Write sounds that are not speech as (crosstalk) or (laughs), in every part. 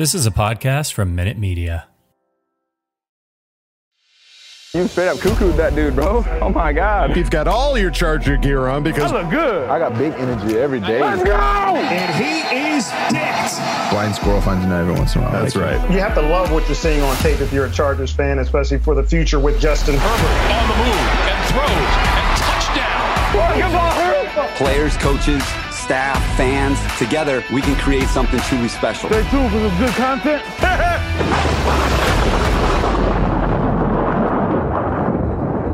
This is a podcast from Minute Media. You straight up cuckooed that dude, bro. Oh my God. You've got all your Charger gear on because I look good. I got big energy every day. Let's go! And he is dicked. Blind squirrel finds a nut every once in a while. That's right. You have to love what you're seeing on tape if you're a Chargers fan, especially for the future with Justin Herbert. On the move and throws and touchdown. Players, coaches, staff, fans, together we can create something truly special. Stay tuned for some good content. (laughs)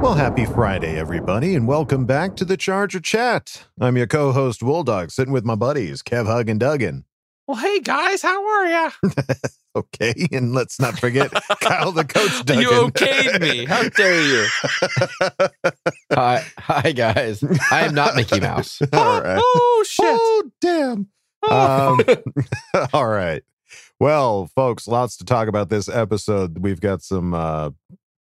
Well, happy Friday, everybody, and welcome back to the Charger Chat. I'm your co-host, Wolldog, sitting with my buddies, Kev, Hug, and Duggan. Well, hey guys, how are ya? (laughs) okay, (laughs) and let's not forget Kyle, the coach. (laughs) Duggan. You okayed me. How dare you? (laughs) Hi, hi guys. I am not Mickey Mouse. All right. Oh shit! Oh, damn. Um, all right. Well, folks, lots to talk about this episode. We've got some uh,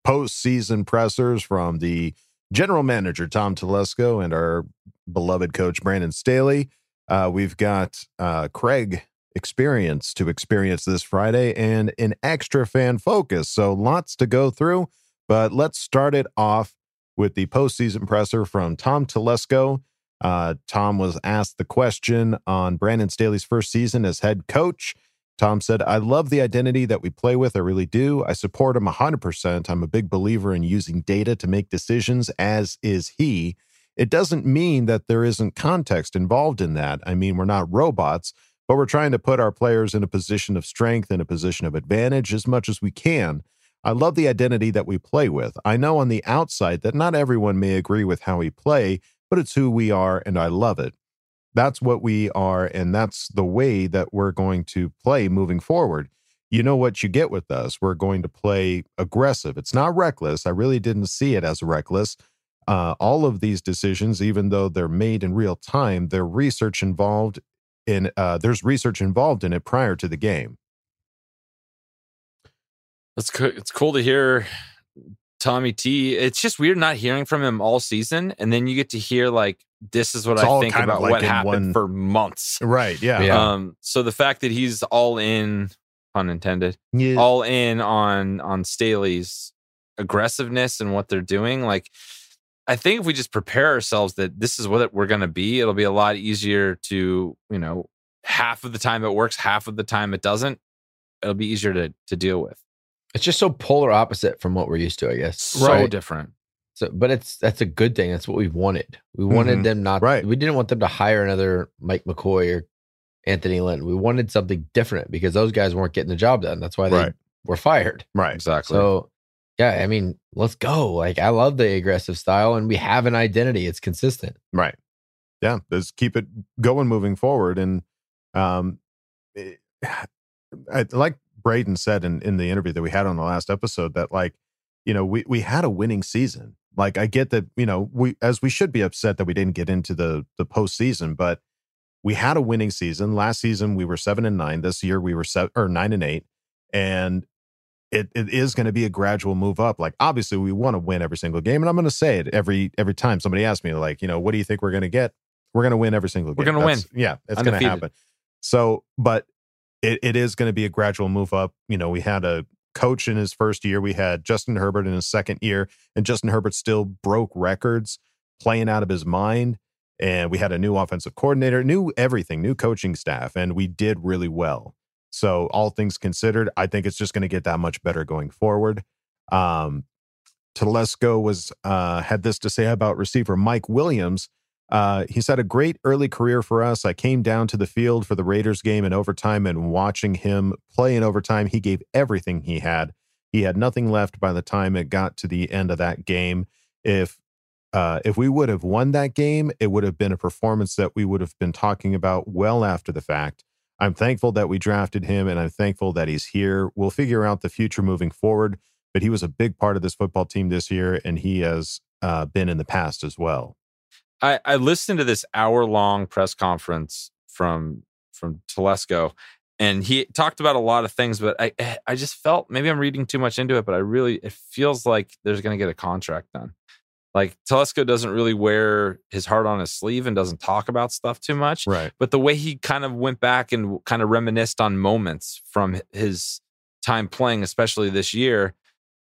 postseason pressers from the general manager, Tom Telesco, and our beloved coach, Brandon Staley. Uh, we've got uh, Craig experience to experience this Friday and an extra fan focus. So lots to go through, but let's start it off with the postseason presser from Tom Telesco. Uh, Tom was asked the question on Brandon Staley's first season as head coach. Tom said, I love the identity that we play with. I really do. I support him 100%. I'm a big believer in using data to make decisions, as is he. It doesn't mean that there isn't context involved in that. I mean, we're not robots, but we're trying to put our players in a position of strength and a position of advantage as much as we can. I love the identity that we play with. I know on the outside that not everyone may agree with how we play, but it's who we are, and I love it. That's what we are, and that's the way that we're going to play moving forward. You know what you get with us. We're going to play aggressive. It's not reckless. I really didn't see it as reckless. Uh, all of these decisions, even though they're made in real time, there's research involved in. Uh, there's research involved in it prior to the game. It's co- it's cool to hear Tommy T. It's just weird not hearing from him all season, and then you get to hear like this is what It's I all think kind of about like what happened one- for months. Right. Yeah. Yeah. Um, so the fact that he's all in, pun intended, Yeah. all in on on Staley's aggressiveness and what they're doing, like I think if we just prepare ourselves that this is what we're going to be, it'll be a lot easier to, you know, half of the time it works, half of the time it doesn't. It'll be easier to to deal with. It's just so polar opposite from what we're used to, I guess. So different. So, but it's that's a good thing. That's what we wanted. We wanted Mhm. them not. Right. We didn't want them to hire another Mike McCoy or Anthony Lynn. We wanted something different because those guys weren't getting the job done. That's why they Right. were fired. Right. Exactly. So, yeah, I mean, let's go. Like, I love the aggressive style, and we have an identity. It's consistent. Right. Yeah. Let's keep it going moving forward. And um, it- (sighs) I, like Braden said in, in the interview that we had on the last episode, that like, you know, we, we had a winning season. Like I get that, you know, we as we should be upset that we didn't get into the the postseason, but we had a winning season. Last season we were seven and nine. This year we were seven or nine and eight. And it, it is going to be a gradual move up. Like obviously we want to win every single game. And I'm going to say it every every time somebody asks me, like, you know, what do you think we're going to get? We're going to win every single game. We're gonna win. Yeah, it's going to happen. So, but it, it is going to be a gradual move up. You know, we had a coach in his first year. We had Justin Herbert in his second year, and Justin Herbert still broke records playing out of his mind. And we had a new offensive coordinator, new everything, new coaching staff, and we did really well. So, all things considered, I think it's just going to get that much better going forward. Um, Telesco was uh, had this to say about receiver Mike Williams. Uh, he's had a great early career for us. I came down to the field for the Raiders game in overtime and watching him play in overtime, he gave everything he had. He had nothing left by the time it got to the end of that game. If uh, if we would have won that game, it would have been a performance that we would have been talking about well after the fact. I'm thankful that we drafted him and I'm thankful that he's here. We'll figure out the future moving forward, but he was a big part of this football team this year and he has uh, been in the past as well. I, I listened to this hour long press conference from from Telesco, and he talked about a lot of things. But I I just felt maybe I'm reading too much into it. But I really it feels like there's going to get a contract done. Like Telesco doesn't really wear his heart on his sleeve and doesn't talk about stuff too much. Right. But the way he kind of went back and kind of reminisced on moments from his time playing, especially this year,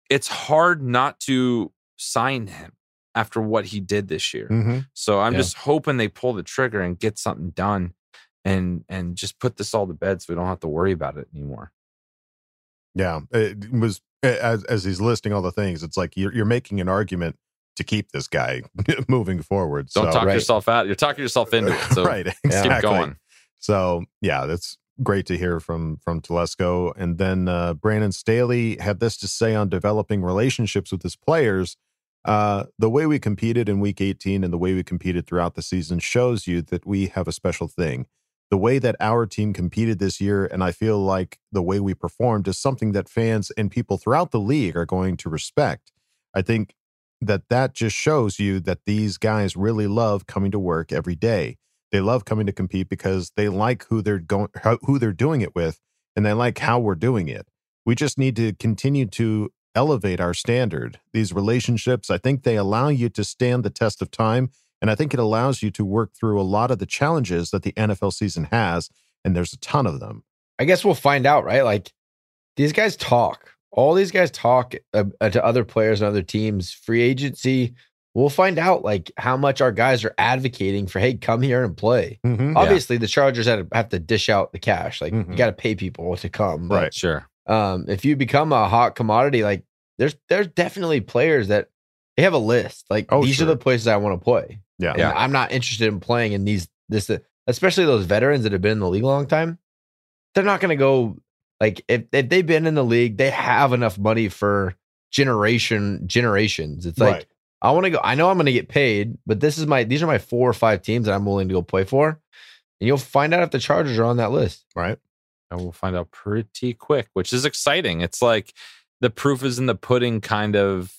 it's hard not to sign him after what he did this year. Mm-hmm. So I'm Yeah. just hoping they pull the trigger and get something done and and just put this all to bed so we don't have to worry about it anymore. Yeah, it was as as he's listing all the things. It's like you're you're making an argument to keep this guy (laughs) moving forward. Don't so, talk Right. yourself out. You're talking yourself into it. So (laughs) right, (laughs) keep exactly. going. So yeah, that's great to hear from from Telesco. And then uh, Brandon Staley had this to say on developing relationships with his players. Uh, the way we competed in Week 18 and the way we competed throughout the season shows you that we have a special thing. The way that our team competed this year, and I feel like the way we performed, is something that fans and people throughout the league are going to respect. I think that that just shows you that these guys really love coming to work every day. They love coming to compete because they like who they're going, who they're doing it with, and they like how we're doing it. We just need to continue to elevate our standard. These relationships, I think they allow you to stand the test of time, and I think it allows you to work through a lot of the challenges that the NFL season has, and there's a ton of them. I guess we'll find out, right? Like these guys talk. All these guys talk uh, uh, to other players and other teams. Free agency. We'll find out like how much our guys are advocating for. Hey, come here and play. Mhm. Obviously, the Chargers have, have to dish out the cash. Like Mhm. you got to pay people to come. but, Right. Sure. um, if you become a hot commodity, like there's there's definitely players that they have a list. Like Oh, these sure. are the places I want to play. Yeah. And I'm not interested in playing in these this especially those veterans that have been in the league a long time. They're not going to go like if if they've been in the league, they have enough money for generation generations. It's like Right. I want to go. I know I'm going to get paid, but this is my these are my four or five teams that I'm willing to go play for, and you'll find out if the Chargers are on that list. Right. And we'll find out pretty quick, which is exciting. It's like the proof is in the pudding kind of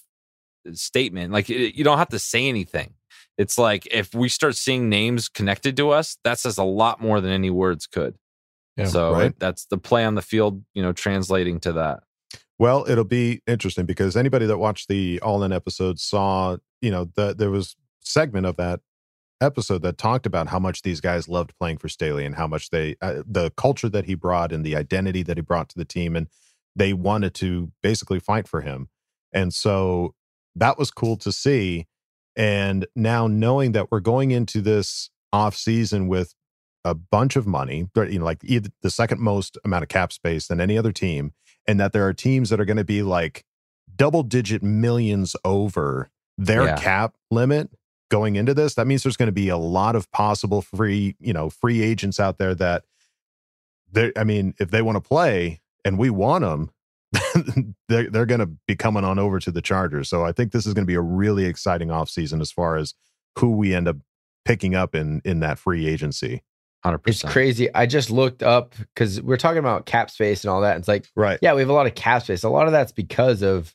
uh, statement. Like it, you don't have to say anything. It's like if we start seeing names connected to us, that says a lot more than any words could. Yeah, so right. it- that's the play on the field, you know, translating to that. Well, it'll be interesting because anybody that watched the All In episode saw, you know, that there was segment of that episode that talked about how much these guys loved playing for Staley and how much they, uh, the culture that he brought and the identity that he brought to the team, and they wanted to basically fight for him. And so that was cool to see. And now knowing that we're going into this off season with a bunch of money, you know, like the second most amount of cap space than any other team, and that there are teams that are going to be like double digit millions over their Yeah. cap limit going into this that means there's going to be a lot of possible free you know free agents out there that they i mean if they want to play and we want them (laughs) they're, they're going to be coming on over to the chargers so i think this is going to be a really exciting offseason as far as who we end up picking up in in that free agency 100%. It's crazy. I just looked up because we're talking about cap space and all that. It's like, right yeah, we have a lot of cap space. A lot of that's because of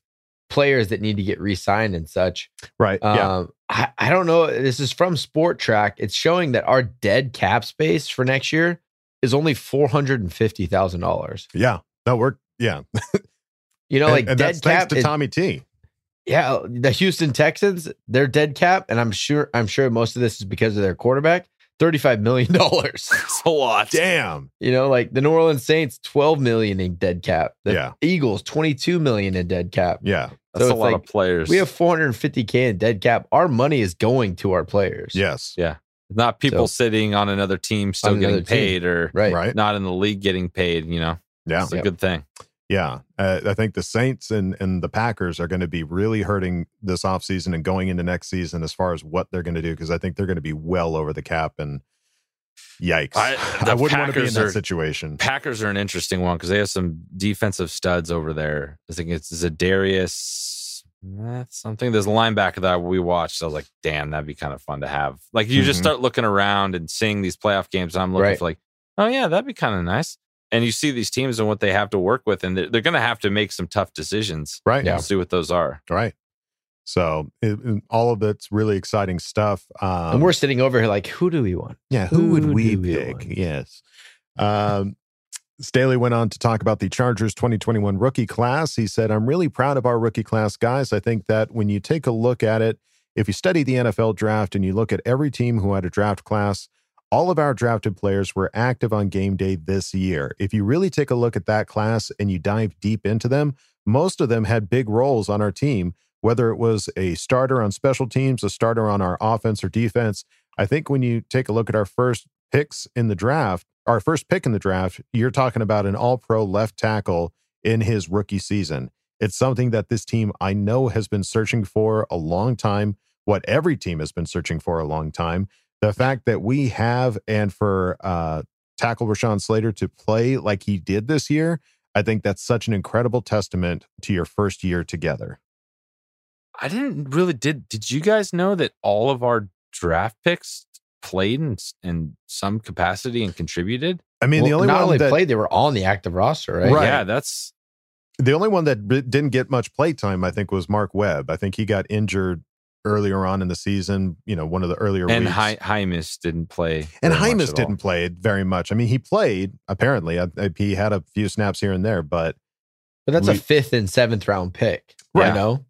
players that need to get re-signed and such. right yeah Um, I, I don't know. This is from Spotrac. It's showing that our dead cap space for next year is only four hundred and fifty thousand dollars. yeah no we're yeah You know, And- like and dead that's thanks cap. to Tommy T. yeah, the Houston Texans, they're dead cap, and I'm sure I'm sure most of this is because of their quarterback. Thirty-five million dollars. (laughs) It's a lot. Damn. You know, like the New Orleans Saints, twelve million in dead cap. The Yeah. Eagles, twenty-two million in dead cap. Yeah. That's So a lot like, of players. We have 450k in dead cap. Our money is going to our players. Yes. Yeah. not people So- sitting on another team still On another getting team. paid or Right. Right. not in the league getting paid. You know, Yeah. it's a good thing. Yeah. Uh, I think the Saints and, and the Packers are going to be really hurting this offseason and going into next season as far as what they're going to do because I think they're going to be well over the cap and yikes. I- (laughs) I, wouldn't want to be in that are- situation. Packers are an interesting one because they have some defensive studs over there. I think it's Za'Darius. eh, Something there's a linebacker that we watched. I was like, damn, that'd be kind of fun to have. Like you just Mhm. start looking around and seeing these playoff games. And I'm looking Right. for like, oh yeah, that'd be kind of nice. And you see these teams and what they have to work with, and they're, they're going to have to make some tough decisions. Right. We'll see what those are. Right. So it, it- all of it's really exciting stuff. Um, and we're sitting over here like, who do we want? Yeah, who, would Who we we pick? want? Yes. Um, Staley went on to talk about the Chargers 2021 rookie class. He said, I'm really proud of our rookie class, guys. I think that when you take a look at it, if you study the NFL draft and you look at every team who had a draft class, all of our drafted players were active on game day this year. If you really take a look at that class and you dive deep into them, most of them had big roles on our team, whether it was a starter on special teams, a starter on our offense or defense. I think when you take a look at our first picks in the draft, our first pick in the draft, you're talking about an all pro left tackle in his rookie season. It's something that this team I know has been searching for a long time, what every team has been searching for a long time. The fact that we have, and for uh, tackle Rashawn Slater to play like he did this year, I think that's such an incredible testament to your first year together. I didn't really did. Did you guys know that all of our draft picks played in, in some capacity and contributed? I mean, the only not one only that played, they were all on the active roster, right? Right. Yeah, that's the only one that didn't get much play time, I think, was Mark Webb. I think he got injured earlier on in the season. You know, one of the earlier and weeks. Hy- Jaimes didn't play. and very Jaimes didn't play very much. I mean, he played apparently. I, I- he had a few snaps here and there, but But that's We- a fifth and seventh round pick. Right. You know?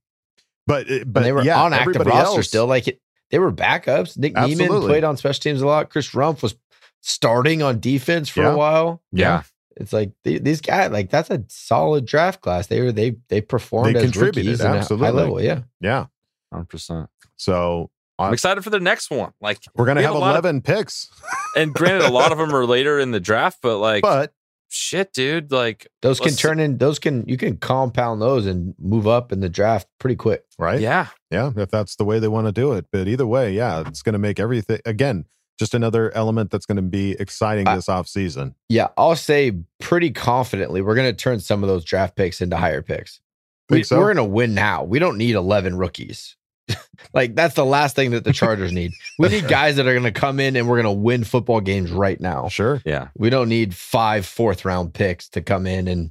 but But but they were yeah, on active everybody roster else- still. Like it, they were backups. Nick Niemann played on special teams a lot. Chris Rumph was starting on defense for Yeah. a while. Yeah. It's like these guys, like that's a solid draft class. They were they they performed They as contributed, rookies at a absolutely. high level. Yeah, Yeah. Hundred percent. So I'm excited for the next one. Like, we're gonna We have, have a lot of- eleven picks, (laughs) and granted, a lot of them are later in the draft, but like, but shit, dude, like, those can turn in. Those can you can compound those and move up in the draft pretty quick. right, yeah, yeah, if that's the way they want to do it. But either way, yeah, it's going to make everything again just another element that's going to be exciting I- this off season. Yeah, I'll say pretty confidently we're going to turn some of those draft picks into higher picks. We, Think so? We're going to win now. We don't need 11 rookies. (laughs) like that's the last thing that the Chargers (laughs) need. We need guys that are going to come in and we're going to win football games right now. Sure. yeah. We don't need five fourth round picks to come in and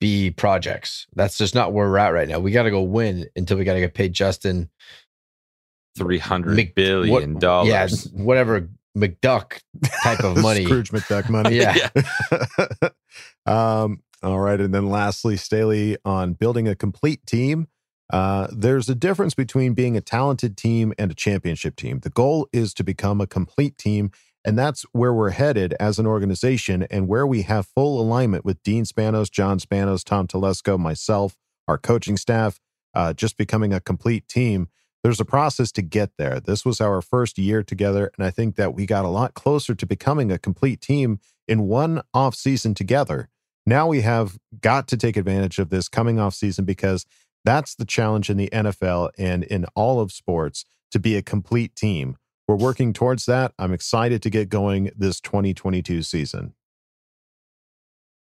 be projects. That's just not where we're at right now. We got to go win until we got to get paid Justin Three hundred Mc- billion what- dollars. Yeah, whatever McDuck type of (laughs) money. Scrooge McDuck money. Yeah. um, all right. And then lastly, Staley on building a complete team. Uh, there's a difference between being a talented team and a championship team. The goal is to become a complete team. And that's where we're headed as an organization and where we have full alignment with Dean Spanos, John Spanos, Tom Telesco, myself, our coaching staff, uh, just becoming a complete team. There's a process to get there. This was our first year together. And I think that we got a lot closer to becoming a complete team in one off season together. Now we have got to take advantage of this coming off season because that's the challenge in the NFL and in all of sports to be a complete team. We're working towards that. I'm excited to get going this 2022 season.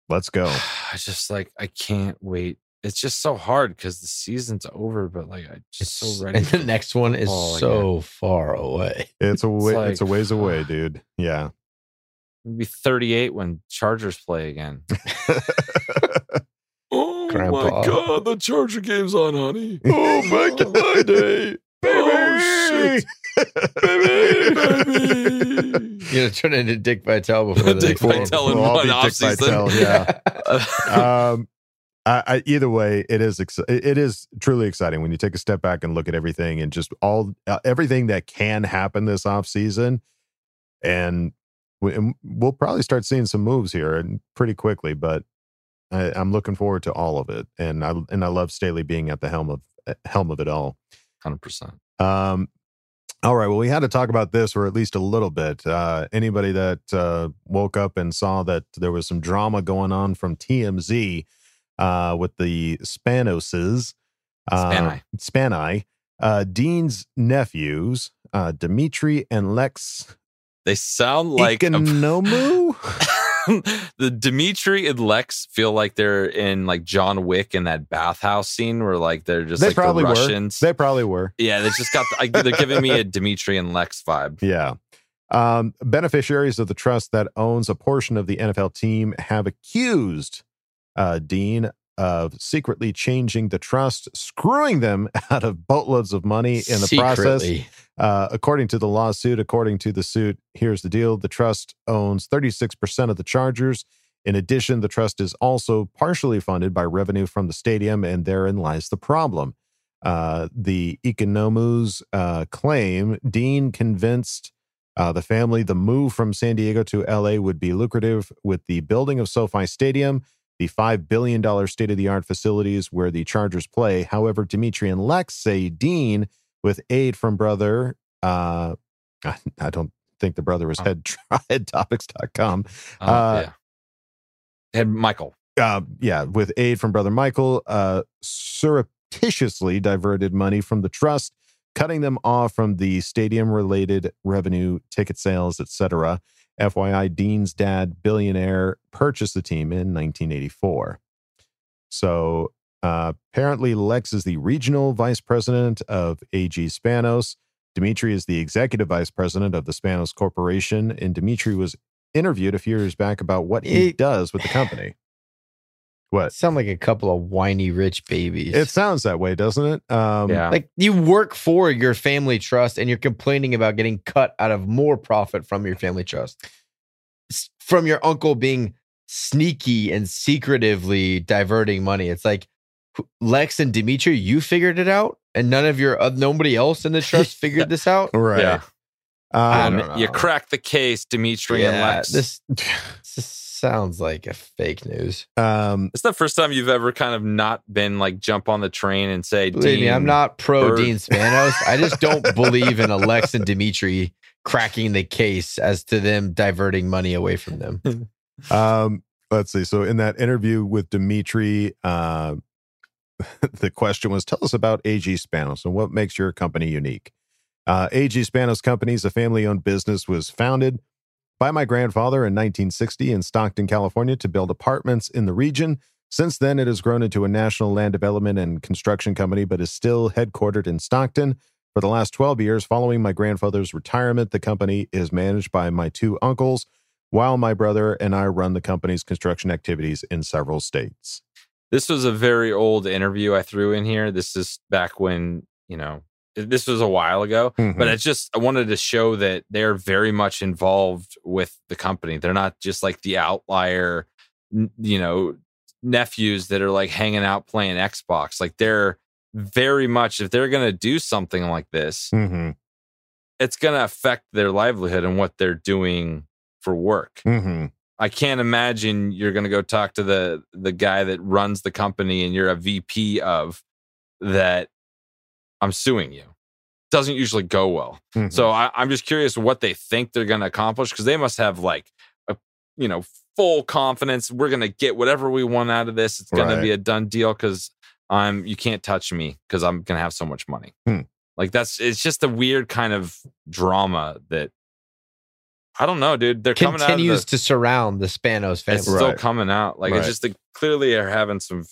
Let's (sighs) go. I just like I can't wait. It's just so hard because the season's over, but like I just so (laughs) ready. And the next one is so again. far away. It's a way, like- it's a ways away, (sighs) dude. Yeah. I'll be 38 when Chargers play again. (laughs) oh Grandpa. god, the Charger game's on, honey. oh, back in my (laughs) day. Oh, shit. baby, baby. (laughs) You're gonna turn into Dick Vitale before the (laughs) Dick. Vitale in one offseason. Vitale, yeah. um, I, I, either way, it is ex- it is truly exciting when you take a step back and look at everything and just all uh, everything that can happen this off season, and, we, and we'll probably start seeing some moves here and pretty quickly. But I, I'm looking forward to all of it, and I and I love Staley being at the helm of uh, helm of it all. Hundred percent. Um, all right. Well, we had to talk about this, or at least a little bit. Uh, anybody that uh, woke up and saw that there was some drama going on from TMZ uh, with the Spanoses, uh, Spani. Spani, uh, Dean's nephews, uh, Dimitri and Lex They sound like a- Economou. (laughs) (laughs) (laughs) the Dimitri and Lex feel like they're in like John Wick in that bathhouse scene where like they're just they like probably the were. They probably were. yeah, they just got. The, they're giving me a Dimitri and Lex vibe. (laughs) Yeah. Um, beneficiaries of the trust that owns a portion of the NFL team have accused uh, Dean of secretly changing the trust, screwing them (laughs) out of boatloads of money in the process. Uh, according to the lawsuit, according to the suit, here's the deal the trust owns 36% of the Chargers. In addition, the trust is also partially funded by revenue from the stadium, and therein lies the problem. Uh, the Economus uh, claim Dean convinced uh, the family the move from San Diego to LA would be lucrative with the building of SoFi Stadium, the $5 billion state of the art facilities where the Chargers play. However, Dimitri and Lex say Dean, with aid from brother, uh, I, (laughs) I don't think the brother was head, (laughs) headtopics.com. Uh, Uh, yeah. And Michael. uh, yeah, with aid from brother Michael, uh, surreptitiously diverted money from the trust, cutting them off from the stadium-related revenue, ticket sales, etc. FYI, Dean's dad, billionaire, purchased the team in 1984. So uh, apparently, Lex is the regional vice president of AG Spanos. Dimitri is the executive vice president of the Spanos Corporation, and Dimitri was interviewed a few years back about what he It- does with the company. What? Sound like a couple of whiny rich babies. It sounds that way, doesn't it? Um, Yeah. like you work for your family trust and you're complaining about getting cut out of more profit from your family trust. S- From your uncle being sneaky and secretively diverting money. It's like Lex and Dimitri, you figured it out and none of your uh, nobody else in the (laughs) trust figured this out. Right. Yeah. I Um, don't You know. cracked the case, Dimitri and Lex. this, (sighs) this sounds like a fake news. um, it's the first time you've ever kind of not been like jump on the train and say, Believe me, I'm not pro Bird. Dean Spanos. I just don't (laughs) believe in Alex and Dimitri cracking the case as to them diverting money away from them. (laughs) um, let's see. So, in that interview with Dimitri, uh, (laughs) the question was Tell us about AG Spanos and what makes your company unique. Uh, AG Spanos Company is a family owned business, was founded by my grandfather in 1960 in Stockton, California, to build apartments in the region. Since then, it has grown into a national land development and construction company, but is still headquartered in Stockton. For the last 12 years, following my grandfather's retirement, the company is managed by my two uncles, while my brother and I run the company's construction activities in several states. This was a very old interview I threw in here. This is back when, you know, this was a while ago, Mhm. but it's just, I wanted to show that they're very much involved with the company. They're not just like the outlier, you know, nephews that are like hanging out playing Xbox. Like they're very much, if they're going to do something like this, Mm-hmm. it's going to affect their livelihood and what they're doing for work. Mm-hmm. I can't imagine you're going to go talk to the the guy that runs the company and you're a VP of that. I'm suing you. Doesn't usually go well. Mhm. So I, I'm just curious what they think they're going to accomplish because they must have like a you know full confidence. We're going to get whatever we want out of this. It's going Right. to be a done deal because I'm you can't touch me because I'm going to have so much money. Hmm. Like that's it's just a weird kind of drama that I don't know, dude. They're coming out the, Continues to surround the Spanos family. it's still Right. coming out. Like Right. it's just they clearly are having some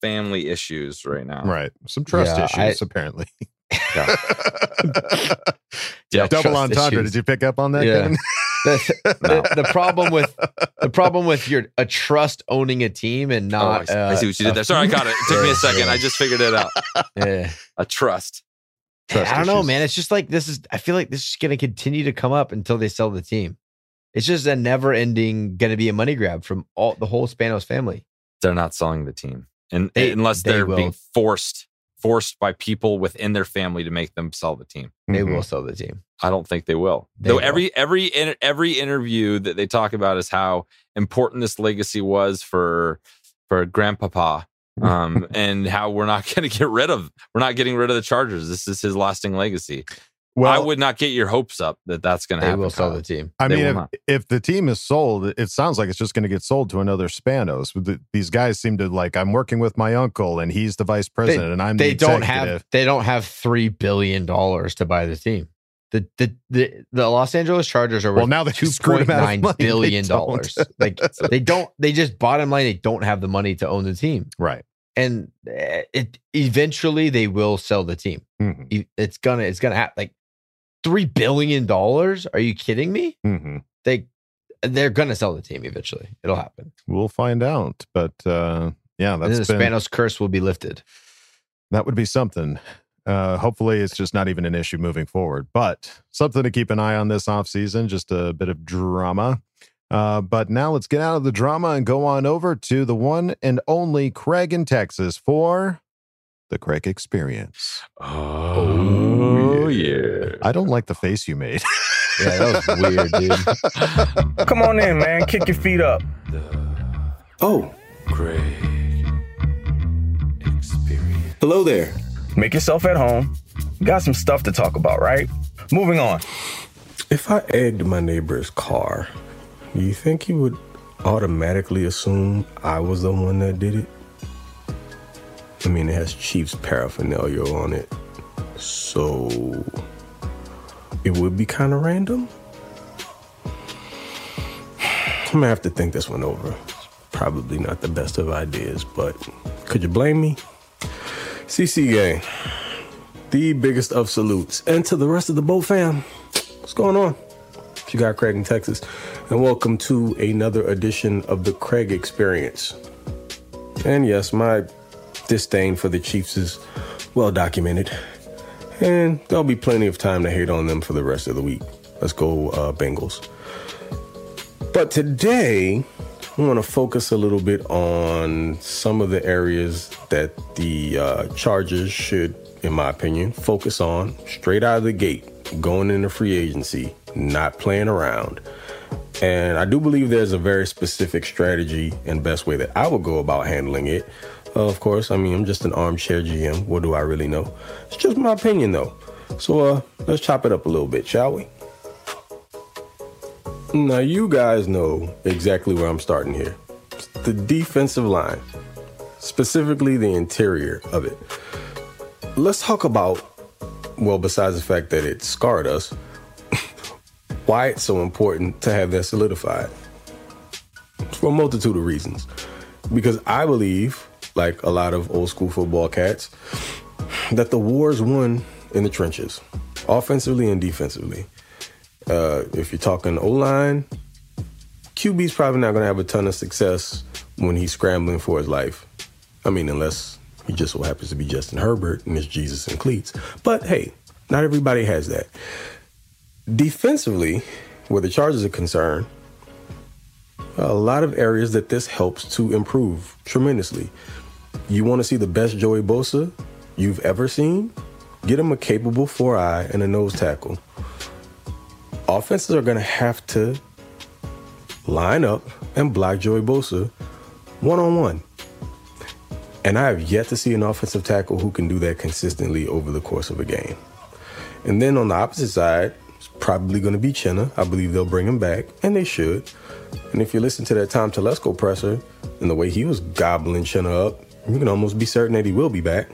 family issues right now. Right. Some trust Yeah, issues, I- apparently. Yeah, Double trust entendre. issues. Did you pick up on that? Yeah. The, (laughs) the, the problem with the problem with your a trust owning a team and Oh, I, not see- I see uh, what you did there. Sorry, I got it. It took me a (laughs) second. I just figured it out. Yeah. A trust. Trust I don't know, man. It's just like this is. I feel like this is going to continue to come up until they sell the team. It's just a never ending, going to be a money grab from all the whole Spanos family. They're not selling the team. And They- unless they they're will. being forced forced by people within their family to make them sell the team. They Mhm. will sell the team. I don't think they will. They Though will. every every every interview that they talk about is how important this legacy was for for grandpapa. (laughs) Um, and how we're not going to get rid of we're not getting rid of the Chargers. This is his lasting legacy. Well, I would not get your hopes up that that's going to happen. They happen. will sell the team. I They mean, if, not. if the team is sold, it sounds like it's just going to get sold to another Spanos. The- These guys seem to like, I'm working with my uncle and he's the vice president and I'm They the don't have they don't have three billion dollars to buy the team. The the the, the Los Angeles Chargers are Well, worth now they two screwed point him out of nine money. (laughs) Billion dollars. Like (laughs) they don't they just bottom line they don't have the money to own the team. right. And eh, it eventually they will sell the team. hmm E- It's gonna it's gonna happen. Like three billion dollars? Are you kidding me? hmm They they're gonna sell the team eventually. It'll happen. We'll find out. But uh, yeah, and then that's the been, Spanos curse will be lifted. that would be something. Uh, hopefully, it's just not even an issue moving forward, but something to keep an eye on this offseason, just a bit of drama. Uh, but now let's get out of the drama and go on over to the one and only Craig in Texas for the Craig Experience. Oh, Oh, yeah. I don't like the face you made. (laughs) Yeah, that was weird, dude. (laughs) Come on in, man. Kick your feet up. Oh, Craig experience. hello there. Make yourself at home. Got some stuff to talk about, right? Moving on. If I egged my neighbor's car, do you think he would automatically assume I was the one that did it? I mean, it has Chiefs paraphernalia on it. So it would be kind of random. I'm gonna have to think this one over. Probably not the best of ideas, but could you blame me? CC gang, the biggest of salutes. And to the rest of the Bolt fam, what's going on? Your guy Craig in Texas, and welcome to another edition of the Craig Experience. And yes, my disdain for the Chiefs is well documented, and there'll be plenty of time to hate on them for the rest of the week. Let's go, uh, Bengals. But today, I want to focus a little bit on some of the areas that the uh, Chargers should, in my opinion, focus on straight out of the gate, going into free agency, not playing around. And I do believe there's a very specific strategy and best way that I would go about handling it. Uh, of course, I mean, I'm just an armchair GM. What do I really know? It's just my opinion, though. So uh, let's chop it up a little bit, shall we? Now, you guys know exactly where I'm starting here. It's the defensive line, specifically the interior of it. Let's talk about, well, besides the fact that it scarred us, (laughs) why it's so important to have that solidified. For a multitude of reasons. Because I believe, like a lot of old school football cats, that the war's won in the trenches, offensively and defensively. Uh, if you're talking O line, QB's probably not going to have a ton of success when he's scrambling for his life. I mean, unless he just so happens to be Justin Herbert and it's Jesus and cleats. But hey, not everybody has that. Defensively, where the Chargers are concerned, a lot of areas that this helps to improve tremendously. You want to see the best Joey Bosa you've ever seen? Get him a capable four eye and a nose tackle offenses are going to have to line up and block Joey Bosa one on one. And I have yet to see an offensive tackle who can do that consistently over the course of a game. And then on the opposite side, it's probably going to be Chenna. I believe they'll bring him back, and they should. And if you listen to that Tom Telesco presser and the way he was gobbling Chenna up, you can almost be certain that he will be back.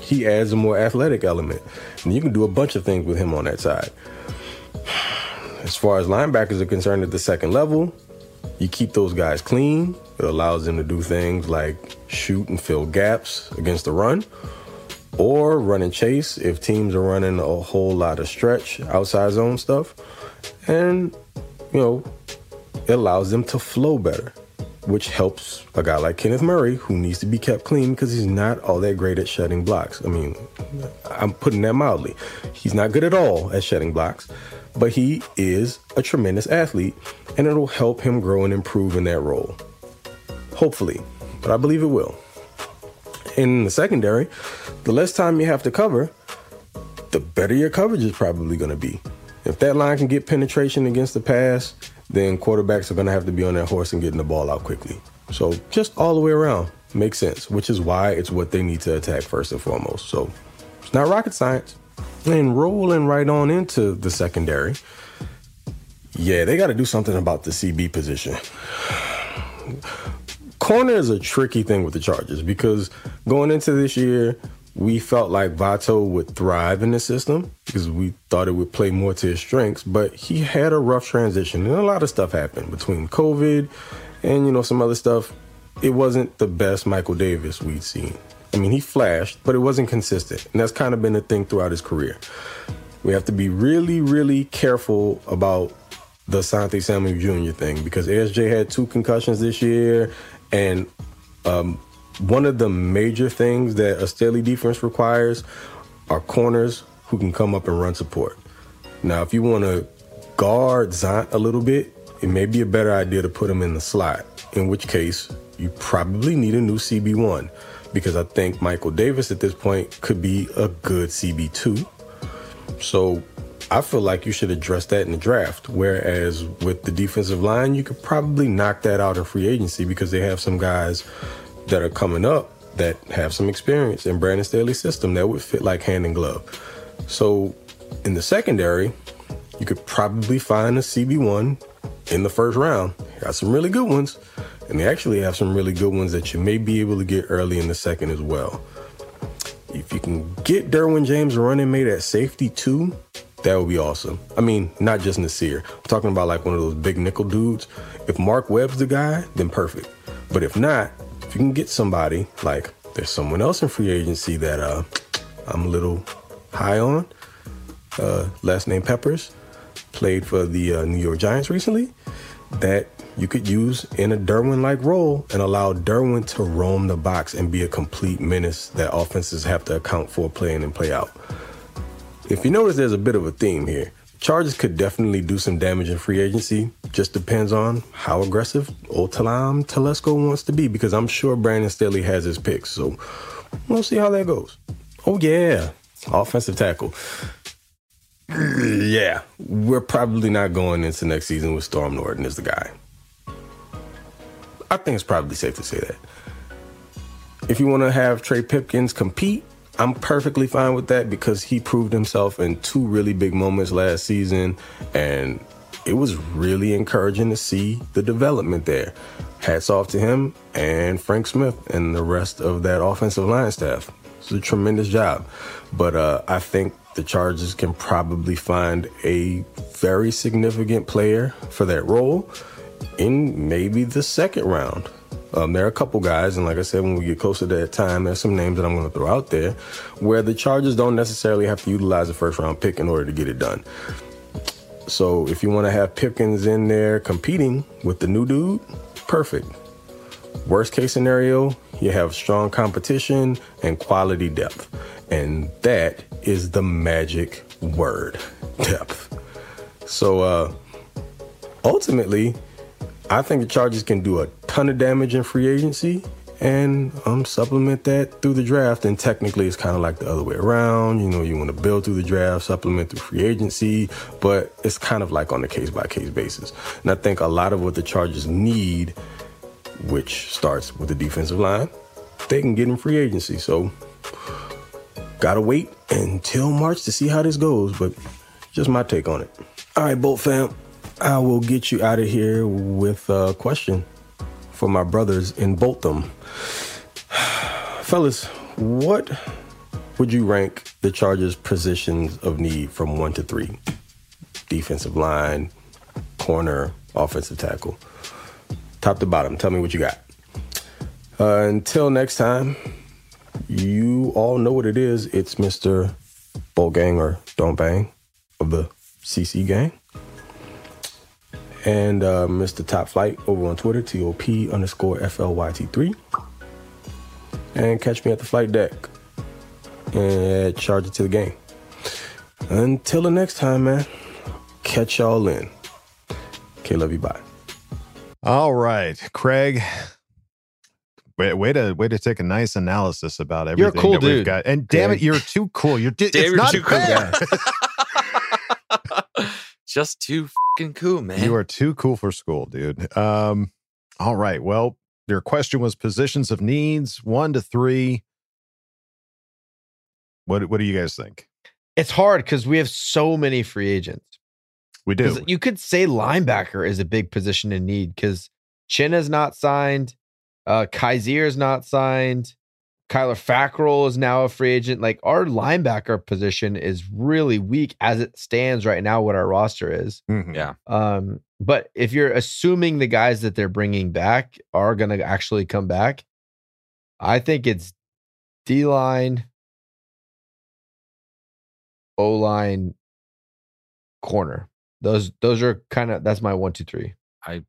He adds a more athletic element, and you can do a bunch of things with him on that side. As far as linebackers are concerned at the second level, you keep those guys clean. It allows them to do things like shoot and fill gaps against the run or run and chase if teams are running a whole lot of stretch outside zone stuff. And, you know, it allows them to flow better, which helps a guy like Kenneth Murray, who needs to be kept clean because he's not all that great at shedding blocks. I mean, I'm putting that mildly. He's not good at all at shedding blocks, but he is a tremendous athlete, and it'll help him grow and improve in that role. Hopefully, but I believe it will. In the secondary, the less time you have to cover, the better your coverage is probably going to be. If that line can get penetration against the pass, then quarterbacks are going to have to be on their horse and getting the ball out quickly. So just all the way around makes sense, which is why it's what they need to attack first and foremost. So it's not rocket science. And rolling right on into the secondary, yeah, they got to do something about the CB position. (sighs) Corner is a tricky thing with the Chargers because going into this year, we felt like Vato would thrive in the system because we thought it would play more to his strengths, but he had a rough transition and a lot of stuff happened between COVID and you know some other stuff. It wasn't the best Michael Davis we'd seen. I mean, he flashed, but it wasn't consistent, and that's kind of been a thing throughout his career. We have to be really, really careful about the Sante Samuel Jr. thing because ASJ had two concussions this year, and um, one of the major things that a Staley defense requires are corners who can come up and run support. Now, if you want to guard Zant a little bit, it may be a better idea to put him in the slot, in which case you probably need a new CB1 because I think Michael Davis at this point could be a good CB2. So I feel like you should address that in the draft. Whereas with the defensive line, you could probably knock that out in free agency because they have some guys that are coming up that have some experience in Brandon Staley's system that would fit like hand in glove. So in the secondary, you could probably find a CB1 in the first round. Got some really good ones, and they actually have some really good ones that you may be able to get early in the second as well. If you can get Derwin James running mate at safety too, that would be awesome. I mean, not just Nasir. I'm talking about like one of those big nickel dudes. If Mark Webb's the guy, then perfect. But if not, you can get somebody like there's someone else in free agency that uh, I'm a little high on. Uh, last name Peppers played for the uh, New York Giants recently. That you could use in a Derwin like role and allow Derwin to roam the box and be a complete menace that offenses have to account for playing and play out. If you notice, there's a bit of a theme here. Chargers could definitely do some damage in free agency. Just depends on how aggressive old Talam Telesco wants to be because I'm sure Brandon Staley has his picks. So we'll see how that goes. Oh, yeah. Offensive tackle. Yeah. We're probably not going into next season with Storm Norton as the guy. I think it's probably safe to say that. If you want to have Trey Pipkins compete, I'm perfectly fine with that because he proved himself in two really big moments last season, and it was really encouraging to see the development there. Hats off to him and Frank Smith and the rest of that offensive line staff. It's a tremendous job. But uh, I think the Chargers can probably find a very significant player for that role in maybe the second round. Um, there are a couple guys, and like I said, when we get closer to that time, there's some names that I'm going to throw out there where the Chargers don't necessarily have to utilize a first round pick in order to get it done. So if you want to have Pipkins in there competing with the new dude, perfect. Worst case scenario, you have strong competition and quality depth. And that is the magic word depth. So uh, ultimately, I think the Chargers can do a ton of damage in free agency and um, supplement that through the draft. And technically, it's kind of like the other way around. You know, you want to build through the draft, supplement through free agency, but it's kind of like on a case by case basis. And I think a lot of what the Chargers need, which starts with the defensive line, they can get in free agency. So, gotta wait until March to see how this goes, but just my take on it. All right, Bolt fam. I will get you out of here with a question for my brothers in Boltham. (sighs) Fellas, what would you rank the Chargers' positions of need from one to three? Defensive line, corner, offensive tackle. Top to bottom, tell me what you got. Uh, until next time, you all know what it is. It's Mr. Bull Gang or Don't Bang of the CC Gang and uh, Mr. Top Flight over on Twitter, TOP underscore FLYT3. And catch me at the flight deck and charge it to the game. Until the next time, man, catch y'all in. Okay, love you. Bye. All right, Craig. Way, way to way to take a nice analysis about You're a everything cool that we've got. And damn it, you're too cool. You're di- Damn, it's you're not too cool. (laughs) fair. Just too fucking cool, man. You are too cool for school, dude. Um, all right. Well, your question was positions of needs, one to three. What what do you guys think? It's hard because we have so many free agents. We 'Cause do. You could say linebacker is a big position in need because Chin is not signed, uh, Kyzir is not signed, Kyler Fackrell is now a free agent. Like our linebacker position is really weak as it stands right now. What our roster is, Mhm. Yeah. um, but if you're assuming the guys that they're bringing back are going to actually come back, I think it's D line, O line, corner. Those those are kind of that's my one two three. I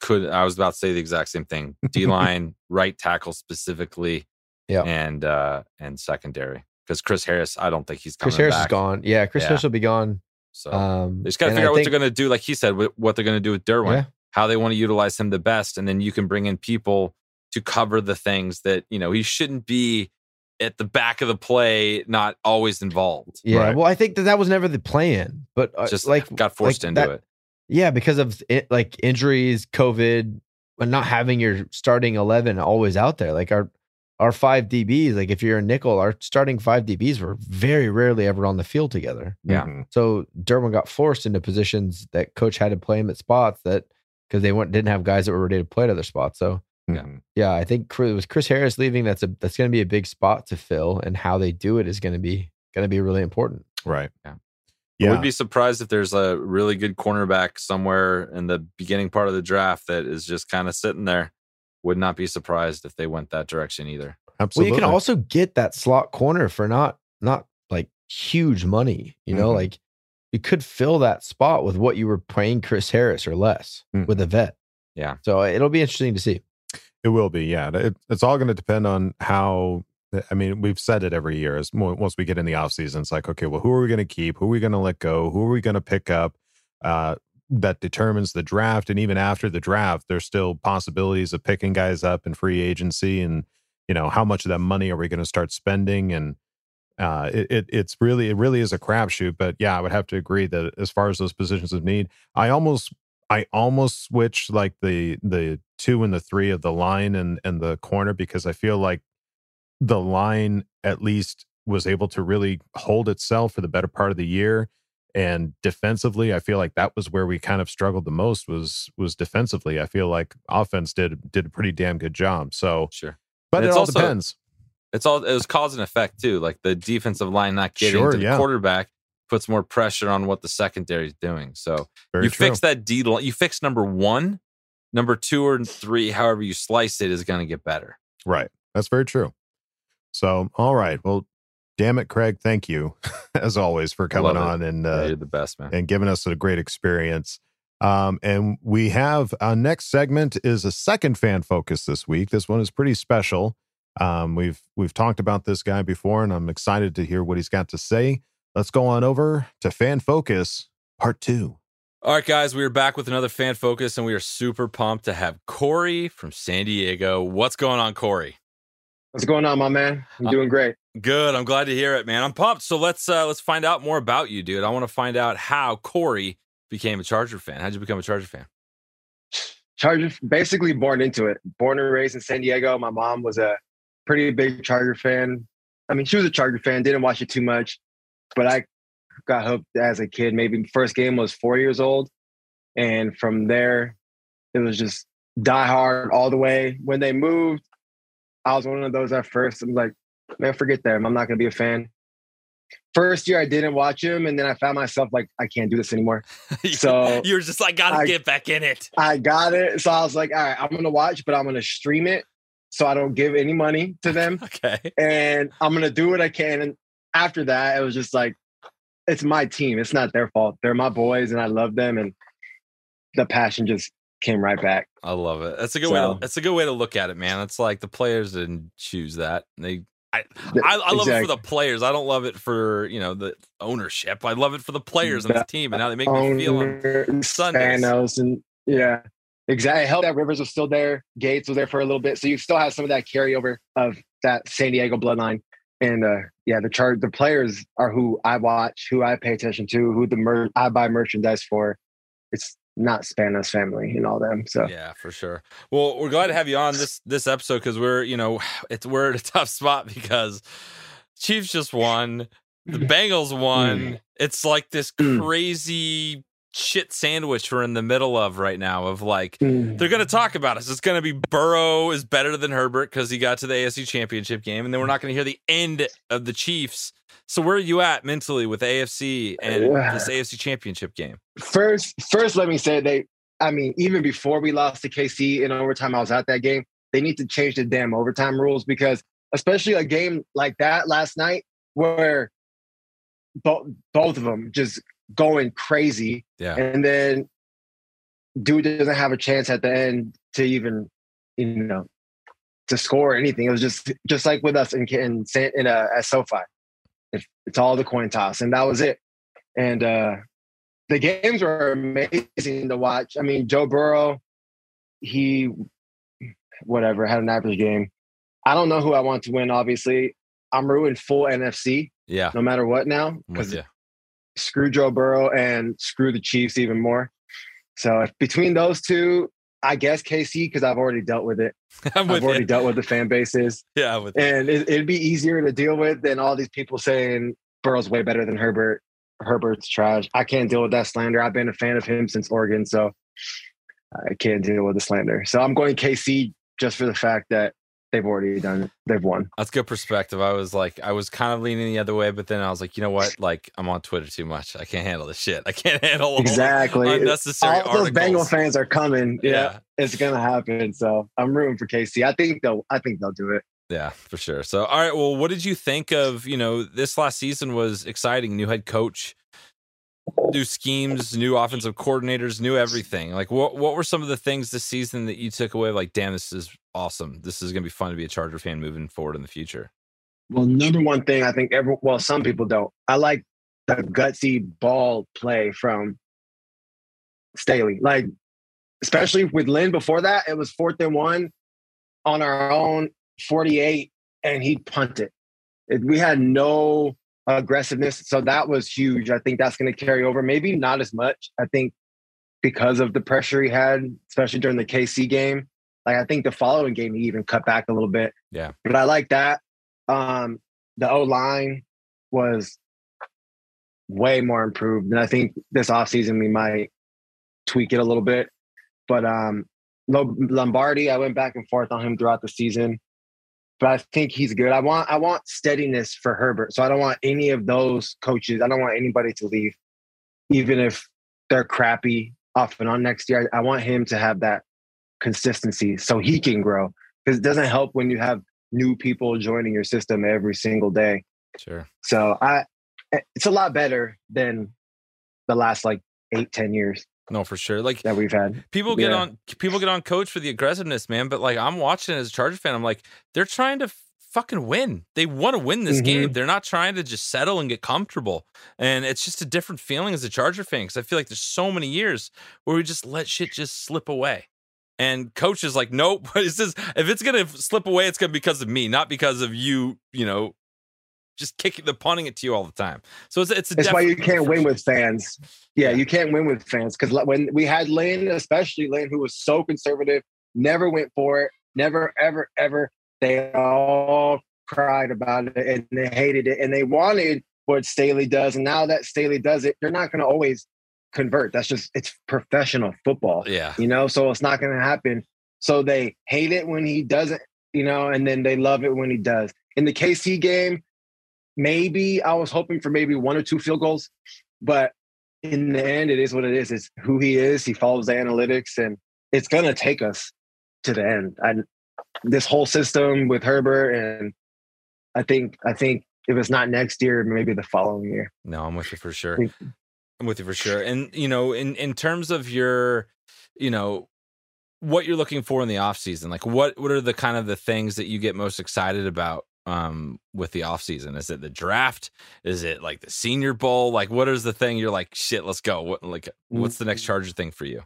could I was about to say the exact same thing. D line, (laughs) right tackle specifically, Yeah. and uh and secondary. Because Chris Harris, I don't think he's coming Chris Harris back. is gone. Yeah, Chris Yeah. Harris will be gone. So Um, they just got to figure I out what think- they're going to do. Like he said, what they're going to do with Derwin, Yeah. how they want to utilize him the best, and then you can bring in people to cover the things that you know he shouldn't be at the back of the play, not always involved. Yeah, Right. well, I think that that was never the plan, but uh, Just like got forced like into that- it. Yeah, because of it, like injuries, COVID, and not having your starting eleven always out there. Like our our five DBs, like if you're a nickel, our starting five DBs were very rarely ever on the field together. Yeah. Mhm. So Derwin got forced into positions that coach had to play him at spots that because they weren't didn't have guys that were ready to play at other spots. So Yeah. Mhm. yeah, I think Chris- with Chris Harris leaving, that's a that's going to be a big spot to fill, and how they do it is going to be going to be really important. Right. Yeah. I Yeah. would be surprised if there's a really good cornerback somewhere in the beginning part of the draft that is just kind of sitting there. Would not be surprised if they went that direction either. Absolutely. Well, you can also get that slot corner for not not like huge money. You know, Mhm. like you could fill that spot with what you were paying Chris Harris or less Mhm. with a vet. Yeah. So it'll be interesting to see. It will be, yeah. It, it's all going to depend on how. I mean, we've said it every year. As once we get in the off season, it's like, okay, well, who are we going to keep? Who are we going to let go? Who are we going to pick up? Uh, that determines the draft, and even after the draft, there's still possibilities of picking guys up in free agency, and you know how much of that money are we going to start spending? And uh, it, it it's really it really is a crapshoot. But yeah, I would have to agree that as far as those positions of need, I almost I almost switch like the the two and the three of the line and and the corner because I feel like the line at least was able to really hold itself for the better part of the year and defensively I feel like that was where we kind of struggled the most was was defensively I feel like offense did did a pretty damn good job so Sure. but it all also- depends It's all it was cause and effect too. Like the defensive line not getting Sure, to the yeah. quarterback puts more pressure on what the secondary is doing. So Very you true. fix that D line. You fix number one, number two or three, however you slice it, is going to get better. Right. That's very true. So, all right. Well, damn it, Craig. Thank you, (laughs) as always, for coming on and Yeah, uh, you're the best man. and giving us a great experience. Um, and we have our next segment is a second fan focus this week. This one is pretty special. Um, we've we've talked about this guy before, and I'm excited to hear what he's got to say. Let's go on over to fan focus part two. All right, guys, we are back with another fan focus, and we are super pumped to have Corey from San Diego. What's going on, Corey? What's going on, my man? I'm doing great. Good. I'm glad to hear it, man. I'm pumped. So let's uh let's find out more about you, dude. I want to find out how Corey became a Charger fan. How'd you become a Charger fan? Charger, basically born into it. Born and raised in San Diego. My mom was a pretty big Charger fan. I mean, she was a Charger fan. Didn't watch it too much, but I got hooked as a kid. Maybe first game was four years old, and from there, it was just die hard all the way. When they moved, I was one of those at first. I'm like, man, forget them. I'm not gonna be a fan. First year, I didn't watch him, and then I found myself like, I can't do this anymore. (laughs) So you were just like, gotta I- get back in it. I got it. So I was like, all right, I'm gonna watch, but I'm gonna stream it so I don't give any money to them. (laughs) Okay. and I'm gonna do what I can. And after that, it was just like, it's my team. It's not their fault. They're my boys, and I love them. And the passion just came right back. I love it. That's a good way. To, that's a good way to look at it, man. It's like the players didn't choose that. They, I, I, I love it for the players. I don't love it for you know the ownership. I love it for the players on this team and how they make me feel on Sundays. Thanos, and yeah, Exactly. It helped that Rivers was still there. Gates was there for a little bit. So you still have some of that carryover of that San Diego bloodline. And uh, yeah, the chart, the players are who I watch, who I pay attention to, who the mer- I buy merchandise for. It's not Spanos family and all them. So yeah, for sure. Well, we're glad to have you on this this episode because we're you know (sighs) it's we're at a (laughs) tough spot because Chiefs just won, the Bengals won. Mm. It's like this mm. crazy shit sandwich we're in the middle of right now of like hmm. they're going to talk about us. It's going to be burrow is better than herbert because he got to the afc championship game and then we're not going to hear the end of the chiefs. So where are you at mentally with afc and this afc championship game? First first let me say they i mean even before we lost to kc in overtime i was at that game they need to change the damn overtime rules because especially a game like that last night where both both of them just going crazy. Yeah. And then dude doesn't have a chance at the end to even, you know, to score anything. It was just just like with us in in, in uh, at SoFi. It, it's all the coin toss, and that was it. And uh the games were amazing to watch. I mean, Joe Burrow, he whatever had an average game. I don't know who I want to win. Obviously, I'm rooting full NFC. Yeah. No matter what now, because screw Joe Burrow and screw the Chiefs even more. So between those two, I guess KC because I've already dealt with it. (laughs) I'm I've already dealt with the fan bases. Yeah, with and it, it'd be easier to deal with than all these people saying Burrow's way better than Herbert. Herbert's trash. I can't deal with that slander. I've been a fan of him since Oregon, so I can't deal with the slander. So I'm going KC just for the fact that they've already done it. They've won. That's good perspective. I was like, I was kind of leaning the other way, but then I was like, you know what? Like, I'm on Twitter too much. I can't handle this shit. I can't (laughs) handle exactly unnecessary All those. Bengal fans are coming. Yeah, Yeah. it's gonna happen. So I'm rooting for KC. I think they'll. I think they'll do it. Yeah, for sure. So, all right. Well, what did you think of, you know, this last season was exciting. New head coach, new schemes, new offensive coordinators, new everything. Like, what what were some of the things this season that you took away? Like, damn, this is awesome. This is going to be fun to be a Charger fan moving forward in the future. Well, number one thing I think every well, some people don't. I like the gutsy ball play from Staley. Like, especially with Lynn before that, it was fourth and one on our own 48, and he punted. It, we had no aggressiveness. So that was huge. I think that's going to carry over. Maybe not as much. I think because of the pressure he had, especially during the KC game. Like I think the following game he even cut back a little bit. Yeah. But I like that. Um, the O line was way more improved. And I think this offseason we might tweak it a little bit. But um Lombardi, I went back and forth on him throughout the season. But I think he's good. I want I want steadiness for Herbert. So I don't want any of those coaches. I don't want anybody to leave, even if they're crappy off and on next year. I want him to have that consistency so he can grow. Because it doesn't help when you have new people joining your system every single day. Sure. So I eh, it's a lot better than the last like eight, ten years No, for sure. Like that we've had. people get Yeah. on people get on coach for the aggressiveness, man. But like I'm watching as a Charger fan, I'm like, they're trying to fucking win. They want to win this Mhm. game. They're not trying to just settle and get comfortable. And it's just a different feeling as a Charger fan because I feel like there's so many years where we just let shit just slip away. And coach is like, nope. (laughs) It says if it's gonna slip away, it's gonna be because of me, not because of you. You know, just kicking the punting it to you all the time. So it's it's a That's why you can't win with fans. Yeah, you can't win with fans because when we had Lynn, especially Lynn, who was so conservative, never went for it, never, ever, ever. They all cried about it and they hated it and they wanted what Staley does. And now that Staley does it, they're not going to always convert. That's just it's professional football. Yeah. you know, so it's not going to happen. So they hate it when he doesn't, you know, and then they love it when he does. In the KC game, maybe I was hoping for maybe one or two field goals, but in the end, it is what it is. It's who he is. He follows the analytics, and it's gonna take us to the end. And this whole system with Herbert, and I think I think if it's not next year, maybe the following year. No, I'm with you for sure. I'm with you for sure. And you know, in in terms of your, you know, what you're looking for in the off season, like what what are the kind of the things that you get most excited about um with the off season? Is it the draft? Is it like the senior bowl? Like what is the thing you're like, shit, let's go. What like what's the next Charger thing for you?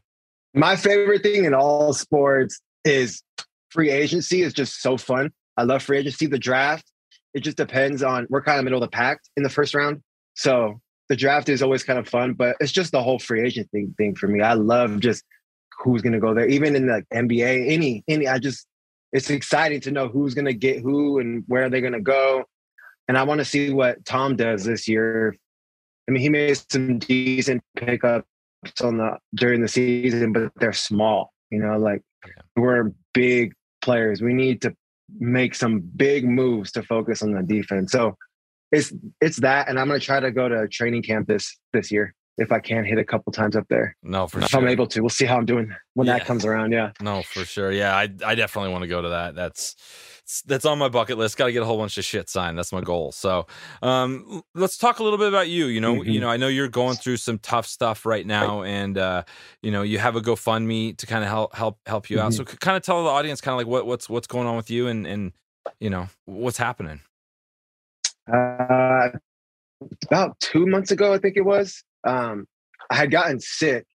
My favorite thing in all sports is free agency is just so fun. I love free agency. The draft, it just depends on we're kind of middle of the pack in the first round. So the draft is always kind of fun, but it's just the whole free agent thing thing for me. I love just who's gonna go there. Even in the NBA, any any I just it's exciting to know who's gonna get who and where they're gonna go. And I want to see what Tom does this year. I mean, he made some decent pickups on the during the season, but they're small. You know, like we're big players. We need to make some big moves to focus on the defense. So it's it's that, and I'm gonna try to go to training camp this this year if I can hit a couple times up there. No, for if sure. I'm able to. We'll see how I'm doing when Yeah. that comes around. Yeah. No, for sure. Yeah, I I definitely want to go to that. That's that's on my bucket list. Got to get a whole bunch of shit signed. That's my goal. So, um, let's talk a little bit about you. You know, you Mhm. know, I know you're going through some tough stuff right now, and uh, you know, you have a GoFundMe to kind of help help help you out. Mhm. So, kind of tell the audience kind of like what what's what's going on with you, and and you know what's happening. Uh, about two months ago, I think it was. Um, I had gotten sick,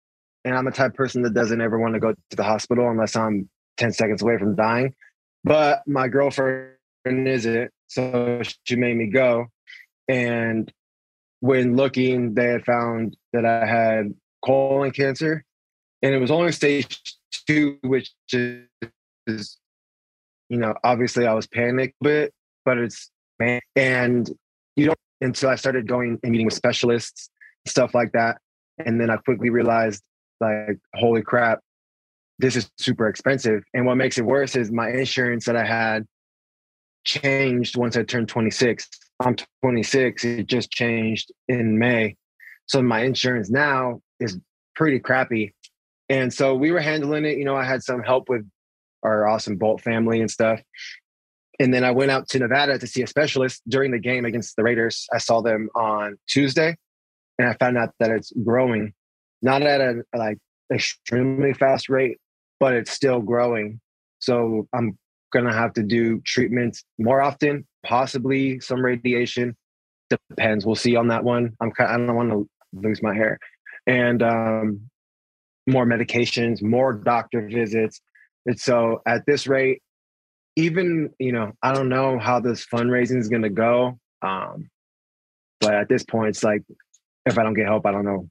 and I'm a type of person that doesn't ever want to go to the hospital unless I'm 10 seconds away from dying. But my girlfriend isn't, so she made me go. And when looking, they had found that I had colon cancer, and it was only stage two, which is, you know, obviously I was panicked a bit, but it's man, and you don't until I started going and meeting with specialists, stuff like that. And then I quickly realized, like, holy crap, this is super expensive. And what makes it worse is my insurance that I had changed once I turned 26. I'm 26. It just changed in May. So my insurance now is pretty crappy. And so we were handling it. You know, I had some help with our awesome Bolt family and stuff. And then I went out to Nevada to see a specialist during the game against the Raiders. I saw them on Tuesday and I found out that it's growing, not at a like extremely fast rate, but it's still growing. So I'm gonna have to do treatments more often, possibly some radiation. Depends. We'll see on that one. I'm. I don't want to lose my hair, and um, more medications, more doctor visits. And so at this rate, even you know, I don't know how this fundraising is gonna go. Um, but at this point, it's like if I don't get help, I don't know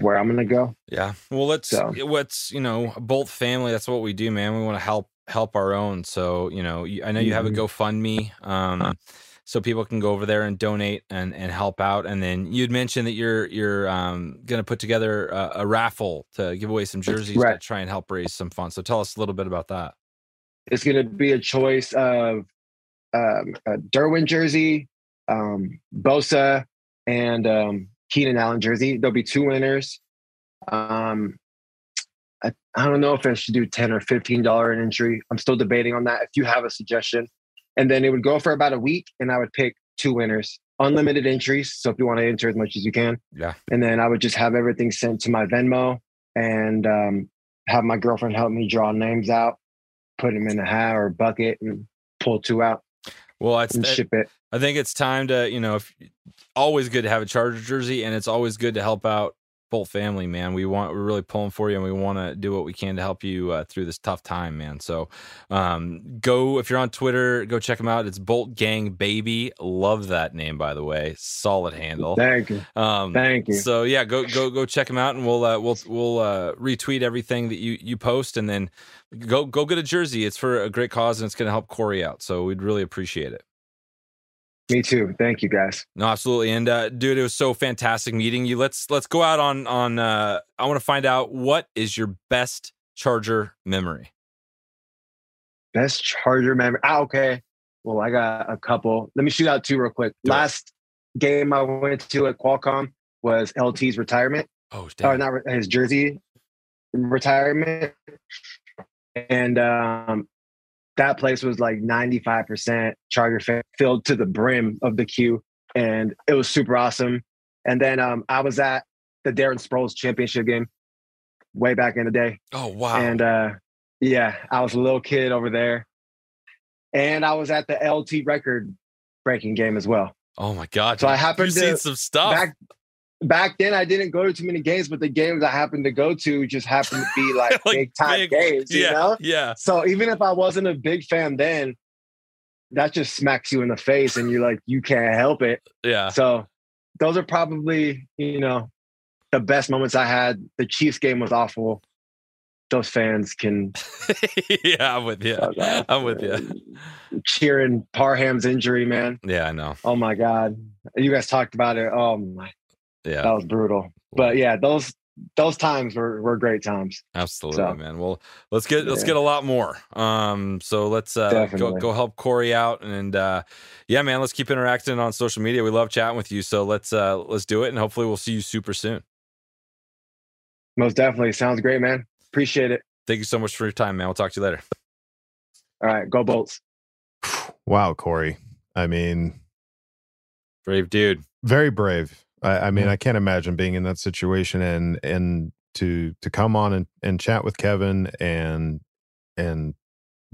where I'm gonna go. Yeah. Well, let's So- what's you know Bolt family. That's what we do, man. We want to help help our own. So you know, I know you have a Mhm. GoFundMe, um, so people can go over there and donate and and help out. And then you'd mentioned that you're you're um, going to put together a, a raffle to give away some jerseys to try and help raise some funds. So tell us a little bit about that. It's going to be a choice of um, a Derwin jersey, um, Bosa, and um, Keenan Allen jersey. There'll be two winners. Um, I, I don't know if I should do ten or fifteen dollar an entry. I'm still debating on that. If you have a suggestion, and then it would go for about a week, and I would pick two winners, unlimited entries. So if you want to enter as much as you can, Yeah. and then I would just have everything sent to my Venmo and um, have my girlfriend help me draw names out, put them in a hat or bucket, and pull two out Well, it's ship it. I think it's time to, you know, if, always good to have a Charger jersey, and it's always good to help out Bolt family, man. We want we're really pulling for you, and we want to do what we can to help you uh, through this tough time, man. So, um, go if you're on Twitter, go check them out. It's Bolt Gang Baby. Love that name, by the way. Solid handle. Thank you. Um, Thank you. So yeah, go go go check them out, and we'll uh, we'll we'll uh, retweet everything that you you post, and then go go get a jersey. It's for a great cause, and it's going to help Corey out. So we'd really appreciate it. Me too. Thank you, guys. No, absolutely. And uh, dude, it was so fantastic meeting you. Let's let's go out on on. Uh, I want to find out what is your best Charger memory. Best Charger memory. Ah, okay. Well, I got a couple. Let me shoot out two real quick. Last game I went to at Qualcomm was LT's retirement. Oh, or not his jersey retirement, and um, that place was like ninety five percent Charger fan, filled to the brim of the Q, and it was super awesome. And then um, I was at the Darren Sproles championship game way back in the day. Oh wow! And uh, yeah, I was a little kid over there, and I was at the LT record breaking game as well. Oh my god! So I happened You've to seen some stuff. Back, back then I didn't go to too many games, but the games I happened to go to just happened to be (laughs) like, Like big time big- games, you yeah, know? yeah. So even if I wasn't a big fan then, that just smacks you in the face and you're like, you can't help it. Yeah. So those are probably, you know, the best moments I had. The Chiefs game was awful. Those fans can (laughs) yeah, I'm with you. I'm with you. cheering Parham's injury, man. Yeah, I know. Oh my God. You guys talked about it. Oh my Yeah. that was brutal. But yeah, those those times were were great times. Absolutely, So- man. Well, let's get let's Yeah. get a lot more. Um, so let's uh, go go help Corey out, and uh, yeah, man, let's keep interacting on social media. We love chatting with you, so let's uh, let's do it, and hopefully we'll see you super soon. Most definitely. Sounds great, man. Appreciate it. Thank you so much for your time, man. We'll talk to you later. All right, go Bolts. Wow, Corey. I mean, brave dude. Very brave. I, I mean, Yeah. I can't imagine being in that situation and and to to come on and, and chat with Kevin and and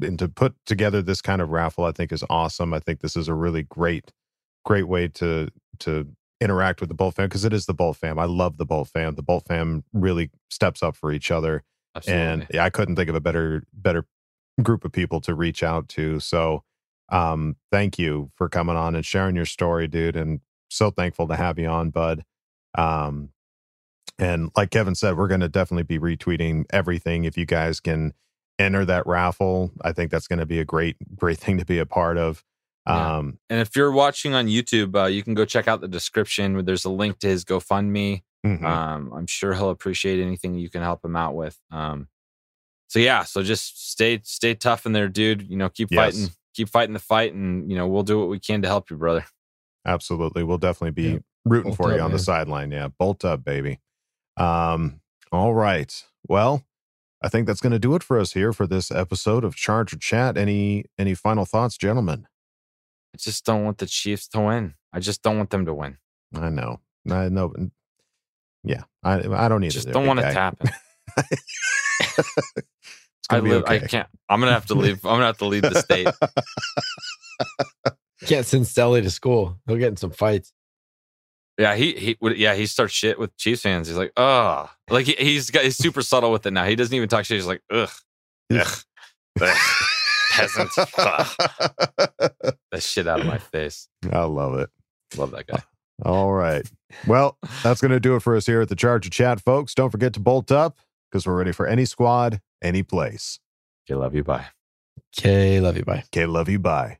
and to put together this kind of raffle, I think is awesome. I think this is a really great, great way to to interact with the Bolt fam because it is the Bolt fam. I love the Bolt fam. The Bolt fam really steps up for each other. And yeah, I couldn't think of a better better group of people to reach out to. So um thank you for coming on and sharing your story, dude. And so thankful to have you on, bud. Um and like Kevin said, we're gonna definitely be retweeting everything. If you guys can enter that raffle, I think that's gonna be a great, great thing to be a part of. Yeah. Um And if you're watching on YouTube, uh, you can go check out the description. There's a link to his GoFundMe. mhm. Um, I'm sure he'll appreciate anything you can help him out with. Um, so yeah, so just stay stay tough in there, dude. You know, keep Yes. fighting, keep fighting the fight, and you know we'll do what we can to help you, brother. Absolutely. We'll definitely be Yeah. rooting Bolt for you up, on the sideline. Yeah. Bolt up, baby. Um, all right. Well, I think that's gonna do it for us here for this episode of Charger Chat. Any any final thoughts, gentlemen? I just don't want the Chiefs to win. I just don't want them to win. I know. I know. Yeah. I I don't either. Just there, don't big want it guy. to happen. (laughs) I gonna be live. I can't. I'm gonna have to leave. I'm gonna have to leave the state. (laughs) Can't send Stelly to school. He'll get in some fights. Yeah, he he would. Yeah, he starts shit with Chiefs fans. He's like, ugh. Like he, he's got. He's super subtle with it now. He doesn't even talk shit. He's like, ugh, ugh, ugh. peasants. Ugh. (laughs) That shit out of my face. I love it. Love that guy. Uh, all right. Well, that's going to do it for us here at the Charger Chat, folks. Don't forget to bolt up because we're ready for any squad, any place. Okay, love you. Bye. Okay, love you. Bye. Okay, love you. Bye.